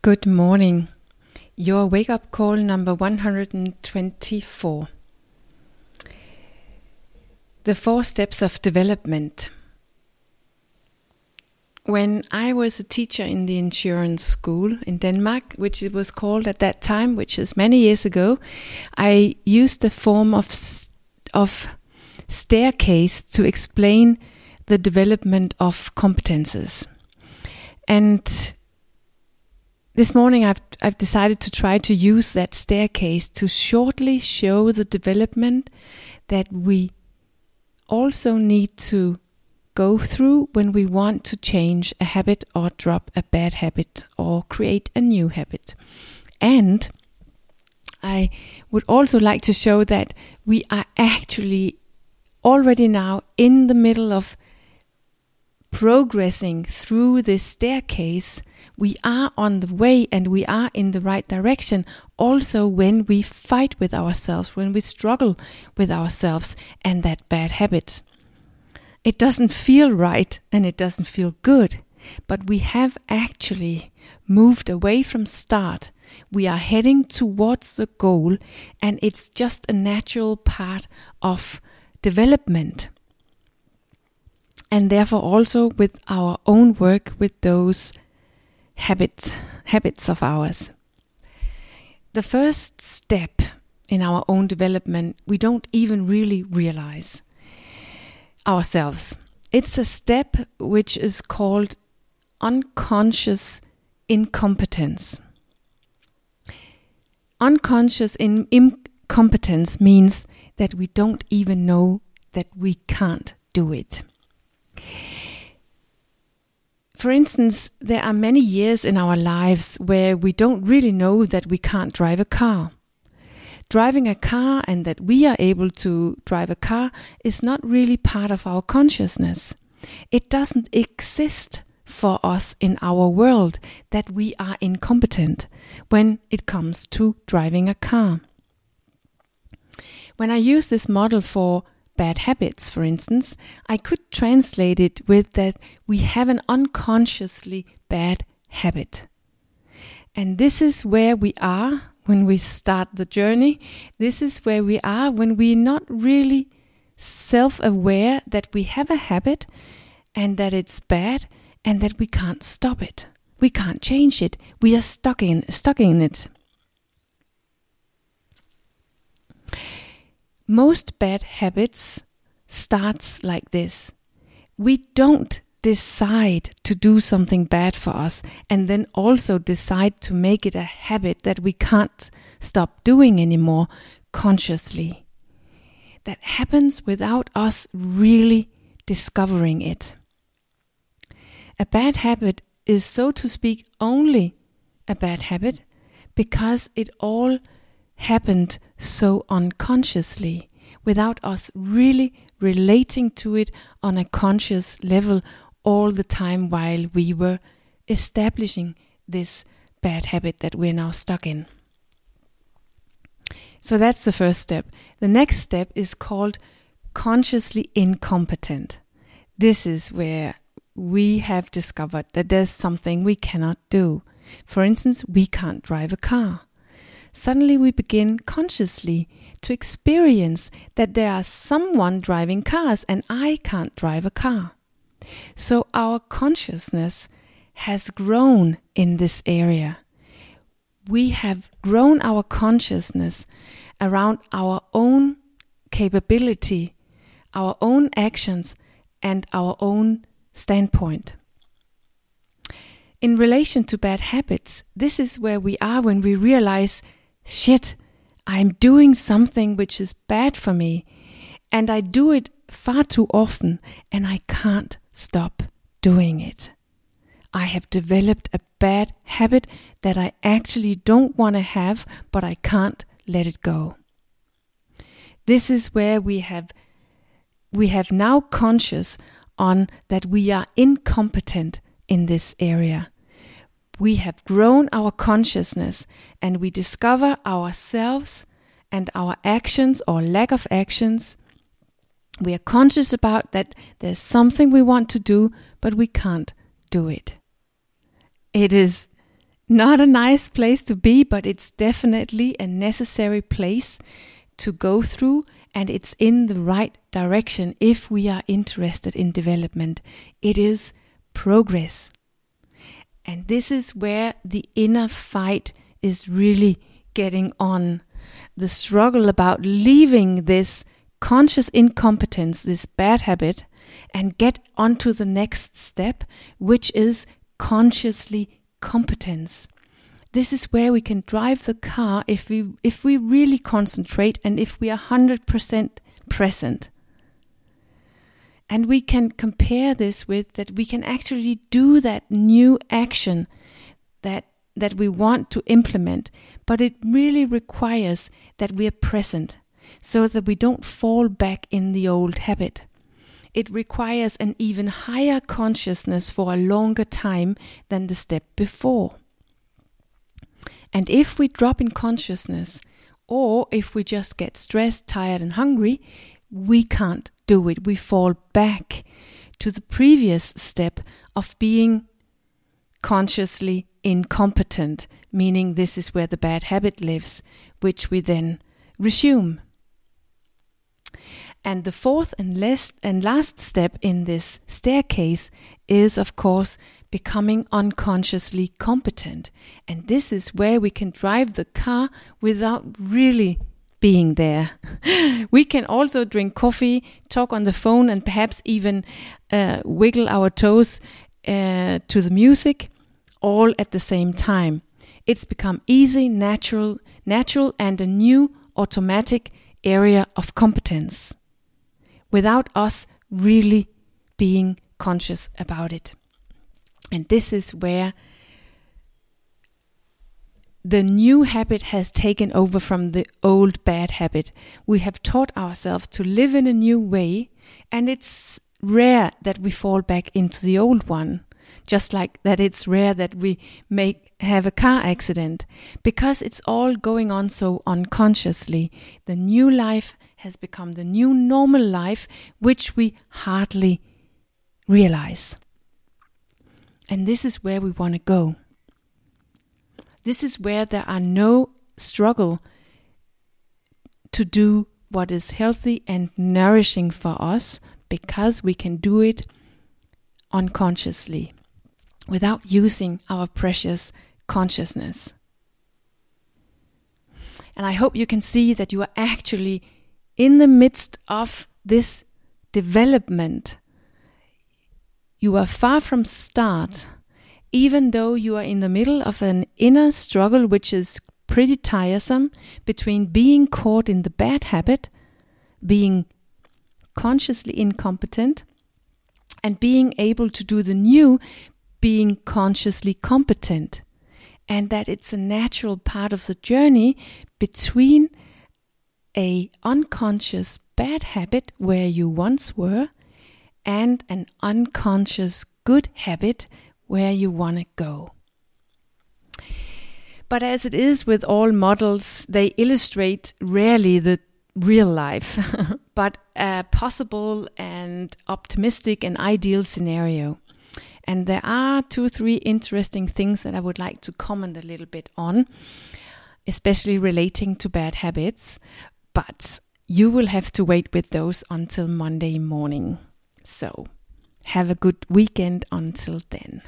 Good morning. Your wake up call number 124. The four steps of development. When I was a teacher in the insurance school in Denmark, which it was called at that time, which is many years ago, I used a form of of staircase to explain the development of competences. And this morning I've I've decided to try to use that staircase to shortly show the development that we also need to go through when we want to change a habit or drop a bad habit or create a new habit. And I would also like to show that we are actually already now in the middle of progressing through this staircase. We are on the way and we are in the right direction. Also, when we fight with ourselves, when we struggle with ourselves and that bad habit. It doesn't feel right and it doesn't feel good, but we have actually moved away from start. We are heading towards the goal, and it's just a natural part of development. And therefore, also with our own work with those habits, habits of ours. The first step in our own development, we don't even really realize ourselves. It's a step which is called unconscious incompetence. Unconscious in incompetence means that we don't even know that we can't do it. For instance, there are many years in our lives where we don't really know that we can't drive a car driving a car and that we are able to drive a car is not really part of our consciousness. It doesn't exist for us in our world that we are incompetent when it comes to driving a car. When I use this model for bad habits, for instance, I could translate it with that we have an unconsciously bad habit. And this is where we are when we start the journey. This is where we are when we're not really self aware that we have a habit and that it's bad and that we can't stop it. We can't change it. We are stuck in stuck in it. Most bad habits starts like this. We don't decide to do something bad for us and then also decide to make it a habit that we can't stop doing anymore consciously. That happens without us really discovering it. A bad habit is, so to speak, only a bad habit because it all happened so unconsciously without us really relating to it on a conscious level all the time while we were establishing this bad habit that we're now stuck in. So that's the first step. The next step is called consciously incompetent. This is where we have discovered that there's something we cannot do. For instance, we can't drive a car. Suddenly we begin consciously to experience that there are someone driving cars and I can't drive a car. So our consciousness has grown in this area. We have grown our consciousness around our own capability, our own actions, and our own standpoint. In relation to bad habits, this is where we are when we realize shit, I'm doing something which is bad for me, and I do it far too often, and I can't stop doing it. I have developed a bad habit that I actually don't want to have, but I can't let it go. This is where we have we have now conscious on that we are incompetent in this area. We have grown our consciousness and we discover ourselves and our actions or lack of actions we are conscious about that there's something we want to do, but we can't do it. It is not a nice place to be, but it's definitely a necessary place to go through, and it's in the right direction if we are interested in development. It is progress. And this is where the inner fight is really getting on. The struggle about leaving this conscious incompetence, this bad habit, and get onto the next step, which is consciously competence. This is where we can drive the car if we if we really concentrate and if we are 100% present. And we can compare this with that we can actually do that new action that that we want to implement, but it really requires that we are present so that we don't fall back in the old habit. It requires an even higher consciousness for a longer time than the step before. And if we drop in consciousness, or if we just get stressed, tired, and hungry, we can't do it. We fall back to the previous step of being consciously incompetent, meaning this is where the bad habit lives, which we then resume. And the fourth and last, and last step in this staircase is, of course, becoming unconsciously competent. And this is where we can drive the car without really being there. we can also drink coffee, talk on the phone, and perhaps even uh, wiggle our toes uh, to the music all at the same time. It's become easy, natural, natural, and a new automatic area of competence without us really being conscious about it. And this is where the new habit has taken over from the old bad habit. We have taught ourselves to live in a new way, and it's rare that we fall back into the old one. Just like that, it's rare that we make have a car accident because it's all going on so unconsciously. The new life has become the new normal life, which we hardly realize. And this is where we want to go. This is where there are no struggle to do what is healthy and nourishing for us because we can do it unconsciously without using our precious consciousness. And I hope you can see that you are actually in the midst of this development, you are far from start, even though you are in the middle of an inner struggle which is pretty tiresome between being caught in the bad habit, being consciously incompetent, and being able to do the new, being consciously competent. And that it's a natural part of the journey between a unconscious bad habit where you once were and an unconscious good habit where you want to go. But as it is with all models, they illustrate rarely the real life, but a possible and optimistic and ideal scenario. And there are two three interesting things that I would like to comment a little bit on, especially relating to bad habits but you will have to wait with those until Monday morning. So, have a good weekend until then.